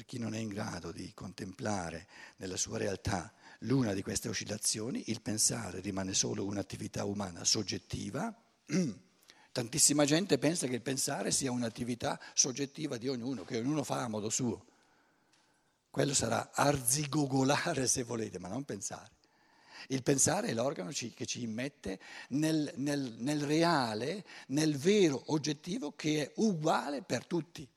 per chi non è in grado di contemplare nella sua realtà l'una di queste oscillazioni, il pensare rimane solo un'attività umana soggettiva. Tantissima gente pensa che il pensare sia un'attività soggettiva di ognuno, che ognuno fa a modo suo. Quello sarà arzigogolare se volete, ma non pensare. Il pensare è l'organo che ci immette nel, nel, nel reale, nel vero oggettivo che è uguale per tutti.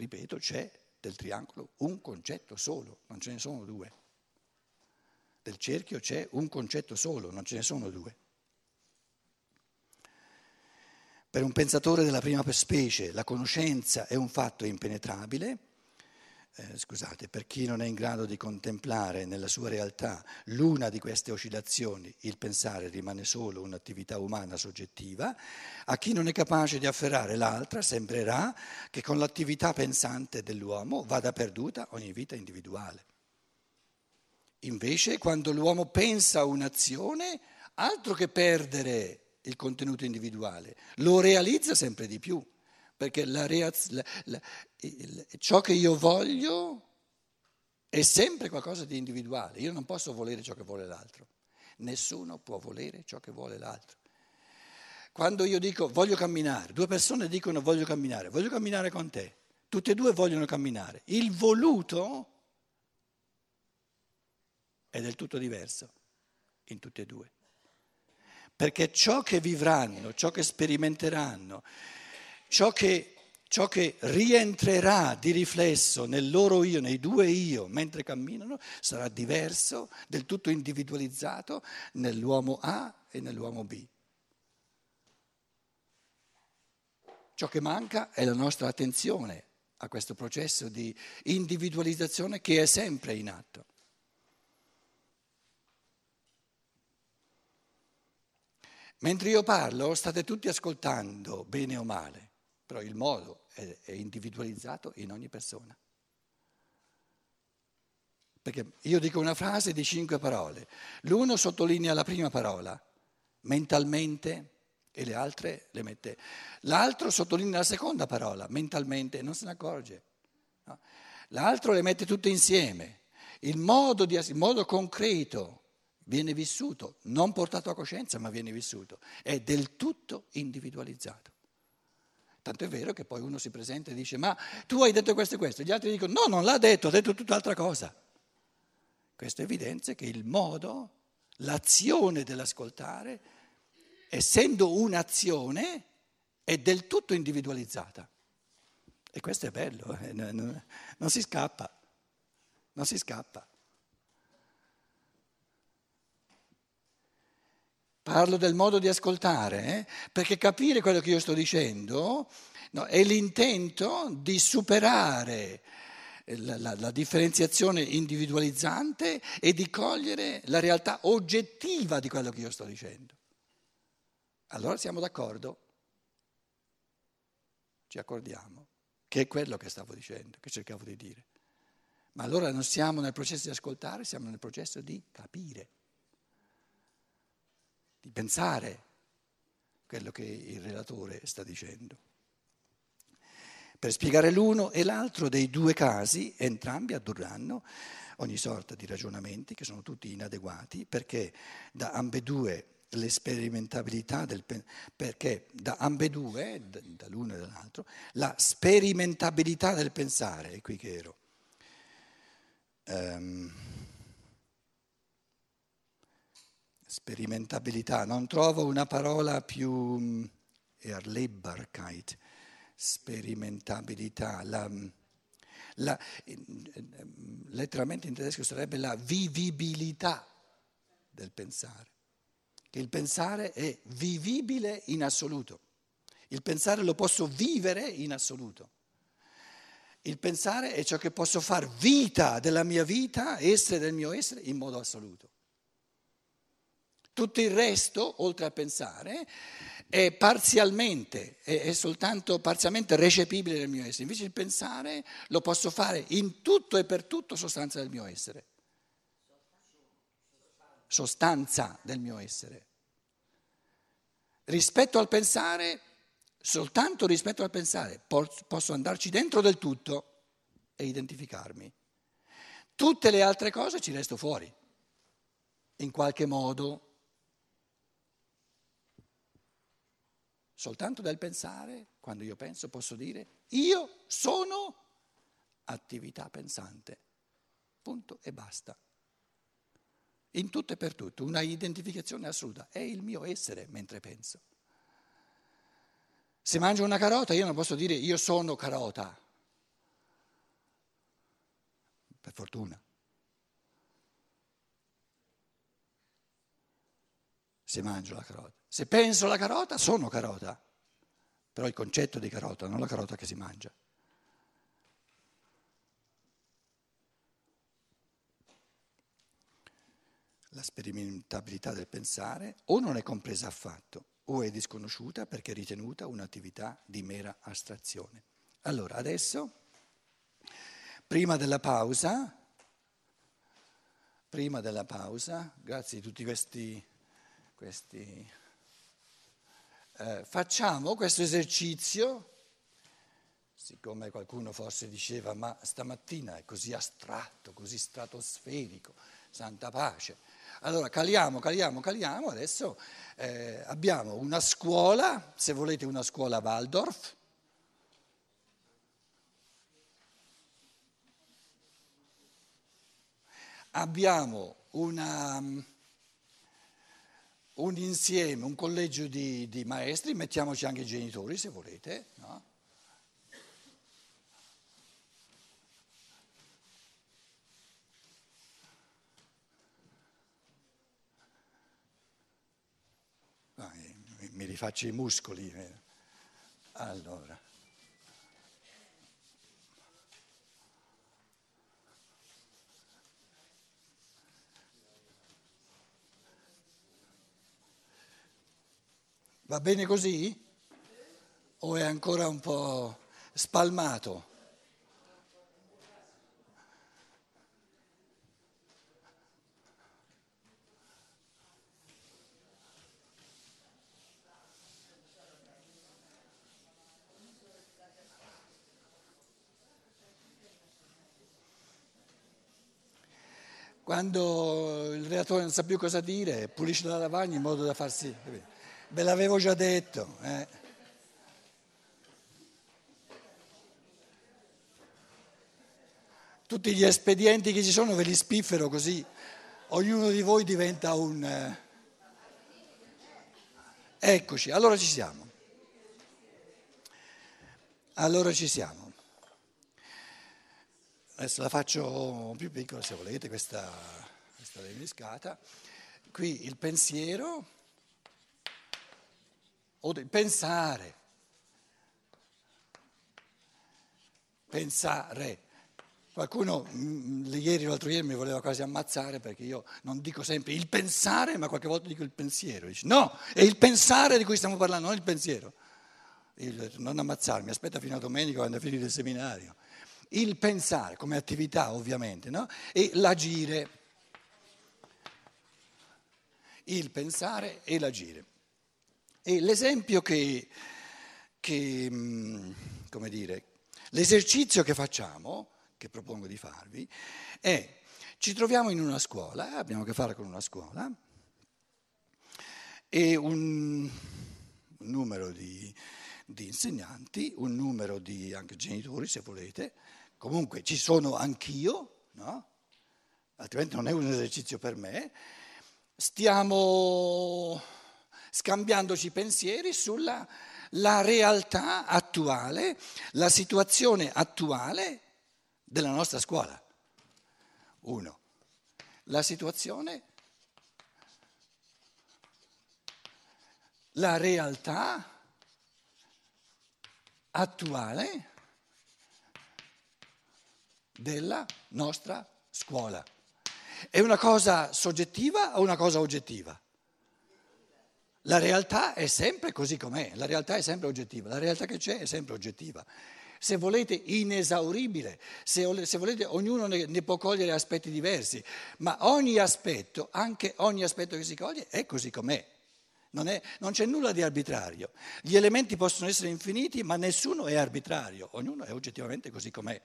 Ripeto, c'è del triangolo un concetto solo, non ce ne sono due. Del cerchio c'è un concetto solo, non ce ne sono due. Per un pensatore della prima specie la conoscenza è un fatto impenetrabile eh, scusate, per chi non è in grado di contemplare nella sua realtà l'una di queste oscillazioni, il pensare rimane solo un'attività umana soggettiva, a chi non è capace di afferrare l'altra sembrerà che con l'attività pensante dell'uomo vada perduta ogni vita individuale. Invece, quando l'uomo pensa un'azione, altro che perdere il contenuto individuale, lo realizza sempre di più perché la reaz- la, la, il, ciò che io voglio è sempre qualcosa di individuale. Io non posso volere ciò che vuole l'altro. Nessuno può volere ciò che vuole l'altro. Quando io dico voglio camminare, due persone dicono voglio camminare, voglio camminare con te, tutte e due vogliono camminare. Il voluto è del tutto diverso in tutte e due. Perché ciò che vivranno, ciò che sperimenteranno, ciò che, ciò che rientrerà di riflesso nel loro io, nei due io, mentre camminano, sarà diverso, del tutto individualizzato nell'uomo A e nell'uomo B. Ciò che manca è la nostra attenzione a questo processo di individualizzazione che è sempre in atto. Mentre io parlo state tutti ascoltando, bene o male però il modo è, è individualizzato in ogni persona. Perché io dico una frase di cinque parole, l'uno sottolinea la prima parola mentalmente e le altre le mette, l'altro sottolinea la seconda parola mentalmente e non se ne accorge, no? l'altro le mette tutte insieme, il modo, di, il modo concreto viene vissuto, non portato a coscienza ma viene vissuto, è del tutto individualizzato. Tanto è vero che poi uno si presenta e dice ma tu hai detto questo e questo, gli altri dicono no, non l'ha detto, ha detto tutt'altra cosa. Questo evidenzia che il modo, l'azione dell'ascoltare, essendo un'azione, è del tutto individualizzata. E questo è bello, eh? non, non si scappa, non si scappa. Parlo del modo di ascoltare, eh? perché capire quello che io sto dicendo no, è l'intento di superare la, la, la, differenziazione individualizzante e di cogliere la realtà oggettiva di quello che io sto dicendo. Allora siamo d'accordo? Ci accordiamo, che è quello che stavo dicendo, che cercavo di dire. Ma allora non siamo nel processo di ascoltare, siamo nel processo di capire di pensare quello che il relatore sta dicendo. Per spiegare l'uno e l'altro dei due casi, entrambi addurranno ogni sorta di ragionamenti che sono tutti inadeguati perché da ambedue l'esperimentabilità del perché da ambedue, dall'uno e dall'altro, la sperimentabilità del pensare, è qui che ero. Um, sperimentabilità, non trovo una parola più mm, Erlebbarkeit, sperimentabilità, la, mm, la, mm, letteralmente in tedesco sarebbe la vivibilità del pensare, che il pensare è vivibile in assoluto, il pensare lo posso vivere in assoluto. Il pensare è ciò che posso far vita della mia vita, essere del mio essere in modo assoluto. Tutto il resto, oltre a pensare, è parzialmente, è, soltanto parzialmente recepibile nel mio essere. Invece il pensare lo posso fare in tutto e per tutto sostanza del mio essere. Sostanza del mio essere. Rispetto al pensare, soltanto rispetto al pensare, posso andarci dentro del tutto, e identificarmi. Tutte le altre cose ci resto fuori, in qualche modo. Soltanto dal pensare, quando io penso, posso dire io sono attività pensante. Punto e basta. In tutto e per tutto, una identificazione assoluta. È il mio essere mentre penso. Se mangio una carota io non posso dire io sono carota. Per fortuna. Se mangio la carota. Se penso alla carota, sono carota. Però il concetto di carota, non la carota che si mangia. La sperimentabilità del pensare o non è compresa affatto o è disconosciuta perché è ritenuta un'attività di mera astrazione. Allora, adesso, prima della pausa, prima della pausa, grazie a tutti questi, questi eh, facciamo questo esercizio, siccome qualcuno forse diceva ma stamattina è così astratto, così stratosferico, santa pace. Allora caliamo, caliamo, caliamo, adesso eh, abbiamo una scuola, se volete una scuola Waldorf, abbiamo una, un insieme, un collegio di, di, maestri, mettiamoci anche i genitori se volete, no? mi rifaccio i muscoli. Eh. Allora. Va bene così? O è ancora un po' spalmato? Quando il relatore non sa più cosa dire, pulisce la lavagna in modo da farsi... Ve l'avevo già detto. Eh. Tutti gli espedienti che ci sono ve li spiffero così, ognuno di voi diventa un... Eh. Eccoci, allora ci siamo. Allora ci siamo. Adesso la faccio più piccola se volete, questa, questa leniscata. Qui il pensiero o del pensare. Pensare. Qualcuno mm, ieri o l'altro ieri mi voleva quasi ammazzare perché io non dico sempre il pensare, ma qualche volta dico il pensiero. Dice, no, è il pensare di cui stiamo parlando, non il pensiero. Il, non ammazzarmi, aspetta fino a domenica quando è finito il seminario. Il pensare come attività ovviamente, no? E l'agire. Il pensare e l'agire. E l'esempio che, che mm, come dire, l'esercizio che facciamo, che propongo di farvi, è ci troviamo in una scuola, abbiamo a che fare con una scuola, e un, un numero di, di, insegnanti, un numero di anche genitori se volete, comunque ci sono anch'io, no? altrimenti non è un esercizio per me, stiamo scambiandoci pensieri sulla la realtà attuale, la situazione attuale della nostra scuola. Uno, la situazione, la realtà attuale della nostra scuola. È una cosa soggettiva o una cosa oggettiva? La realtà è sempre così com'è, la realtà è sempre oggettiva, la realtà che c'è è sempre oggettiva. Se volete inesauribile, se, se volete ognuno ne, ne, può cogliere aspetti diversi, ma ogni aspetto, anche ogni aspetto che si coglie, è così com'è. Non, è, non c'è nulla di arbitrario. Gli elementi possono essere infiniti, ma nessuno è arbitrario, ognuno è oggettivamente così com'è.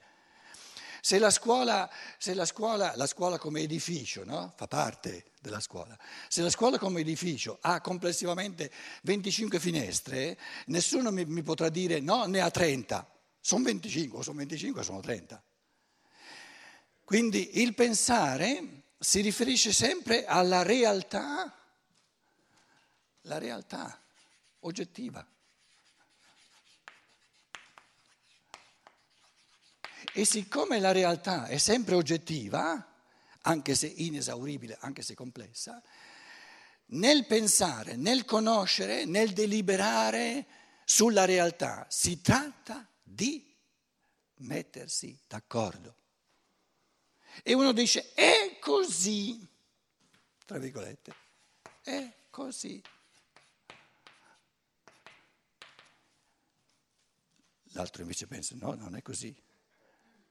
Se la scuola, se la scuola, la scuola come edificio, no? fa parte della scuola, se la scuola come edificio ha complessivamente 25 finestre, nessuno mi, mi potrà dire no, ne ha 30, sono 25, sono 25, sono 30. Quindi il pensare si riferisce sempre alla realtà, la realtà oggettiva. E siccome la realtà è sempre oggettiva, anche se inesauribile, anche se complessa, nel pensare, nel conoscere, nel deliberare sulla realtà si tratta di mettersi d'accordo. E uno dice, è così, tra virgolette, è così. L'altro invece pensa, no, non è così.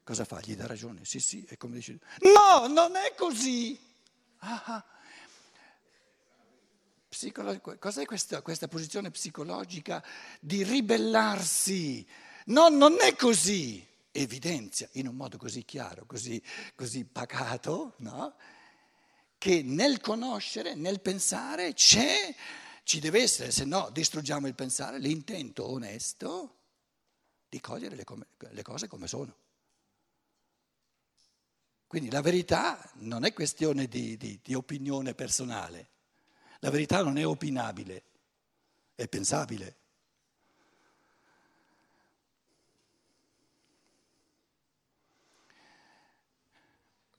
Cosa fa? Gli dà ragione? Sì, sì, è come dice. No, non è così. Ah, ah. Psicolo- cos'è questa, questa posizione psicologica di ribellarsi? No, non è così. Evidenzia in un modo così chiaro, così, così pacato, no? che nel conoscere, nel pensare c'è, ci deve essere, se no distruggiamo il pensare, l'intento onesto di cogliere le, come, le cose come sono. Quindi la verità non è questione di, di, di opinione personale, la verità non è opinabile, è pensabile.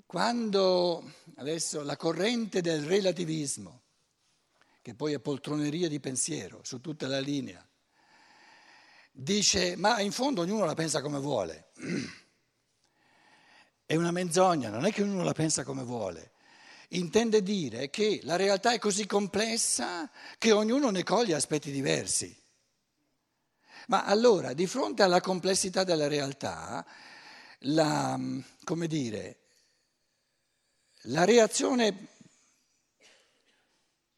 Quando adesso la corrente del relativismo, che poi è poltroneria di pensiero su tutta la linea, dice ma in fondo ognuno la pensa come vuole. È una menzogna, non è che ognuno la pensa come vuole. Intende dire che la realtà è così complessa che ognuno ne coglie aspetti diversi. Ma allora, di fronte alla complessità della realtà, la, come dire, la reazione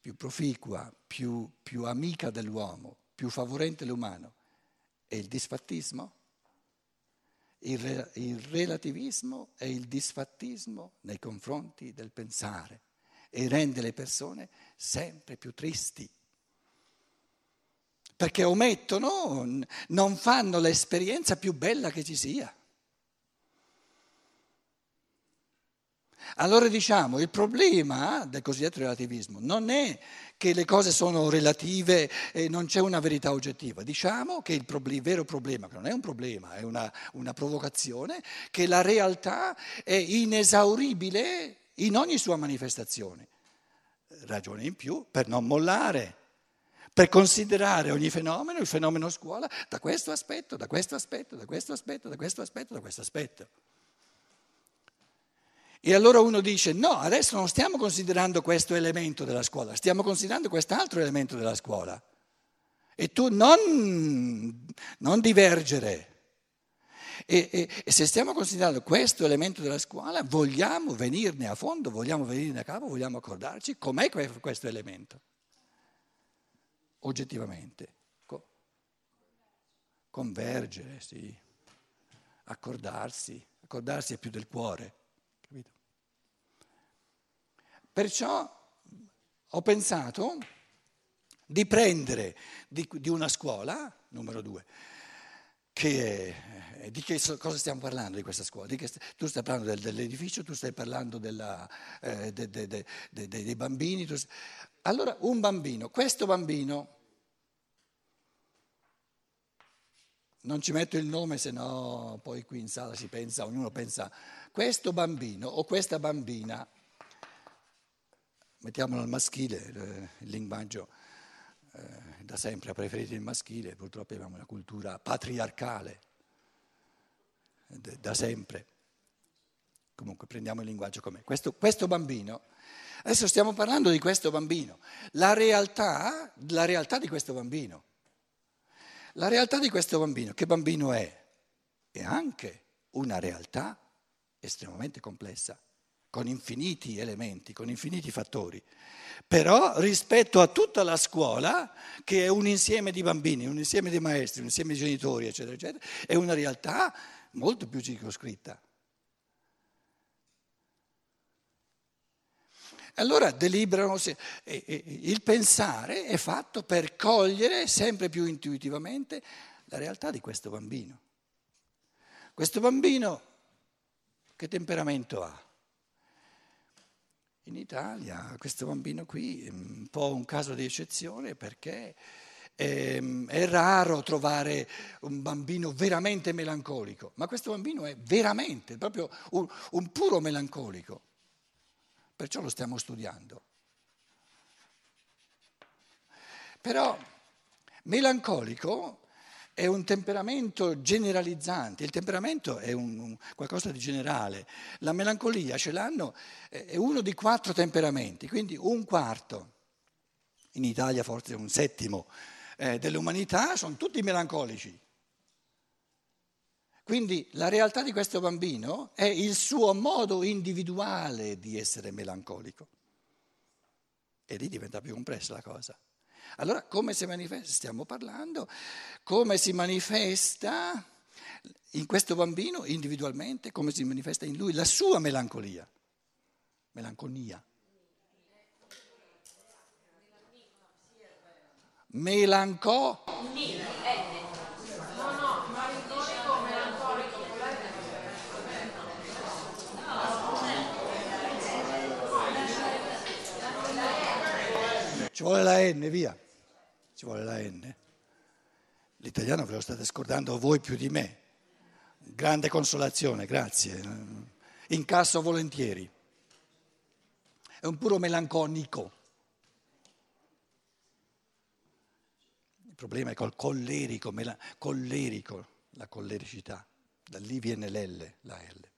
più proficua, più, più amica dell'uomo, più favorente all'umano, è il disfattismo? Il, il relativismo e il disfattismo nei confronti del pensare e rende le persone sempre più tristi. Perché omettono, non fanno l'esperienza più bella che ci sia. Allora diciamo, il problema del cosiddetto relativismo non è che le cose sono relative e non c'è una verità oggettiva, diciamo che il, problem- il vero problema, che non è un problema, è una, una provocazione, che la realtà è inesauribile in ogni sua manifestazione. Ragione in più per non mollare, per considerare ogni fenomeno, il fenomeno scuola, da questo aspetto, da questo aspetto, da questo aspetto, da questo aspetto, da questo aspetto. E allora uno dice no, adesso non stiamo considerando questo elemento della scuola, stiamo considerando quest'altro elemento della scuola. E tu non, non divergere. E, e, e, se stiamo considerando questo elemento della scuola, vogliamo venirne a fondo, vogliamo venirne a capo, vogliamo accordarci com'è questo elemento. Oggettivamente. Convergere, sì. Accordarsi. Accordarsi è più del cuore. Perciò ho pensato di prendere di, di una scuola, numero due, che, di che cosa stiamo parlando di questa scuola? Di che, tu stai parlando del, dell'edificio, tu stai parlando della, eh, de, de, de, dei bambini. Tu, allora, un bambino, questo bambino, non ci metto il nome, se no poi qui in sala si pensa, ognuno pensa questo bambino o questa bambina, mettiamolo al maschile, eh, il linguaggio eh, da sempre ha preferito il maschile, purtroppo abbiamo una cultura patriarcale da sempre. Comunque prendiamo il linguaggio com'è. Questo, questo bambino, adesso stiamo parlando di questo bambino, la realtà, la realtà di questo bambino. La realtà di questo bambino, che bambino è? È anche una realtà estremamente complessa, con infiniti elementi, con infiniti fattori. Però rispetto a tutta la scuola, che è un insieme di bambini, un insieme di maestri, un insieme di genitori, eccetera, eccetera, è una realtà molto più circoscritta. Allora deliberano, se il pensare è fatto per cogliere sempre più intuitivamente la realtà di questo bambino. Questo bambino che temperamento ha? In Italia questo bambino qui è un po' un caso di eccezione perché è, ehm, è raro trovare un bambino veramente melancolico, ma questo bambino è veramente proprio un, un puro melancolico, perciò lo stiamo studiando. Però melancolico è un temperamento generalizzante, il temperamento è un, un, qualcosa di generale, la melancolia ce l'hanno, è uno di quattro temperamenti, quindi un quarto, in Italia forse un settimo eh, dell'umanità sono tutti melancolici. Quindi la realtà di questo bambino è il suo modo individuale di essere melancolico. E lì diventa più complessa la cosa. Allora come si manifesta? Stiamo parlando come si manifesta in questo bambino individualmente, come si manifesta in lui la sua melancolia. Melanconia. Melancò. Ci vuole la N, via. Ci vuole la N. L'italiano ve lo state scordando voi più di me. Grande consolazione, grazie. Incasso volentieri. È un puro melanconico. Il problema è col collerico, collerico, la collericità. Da lì viene l'L, la L.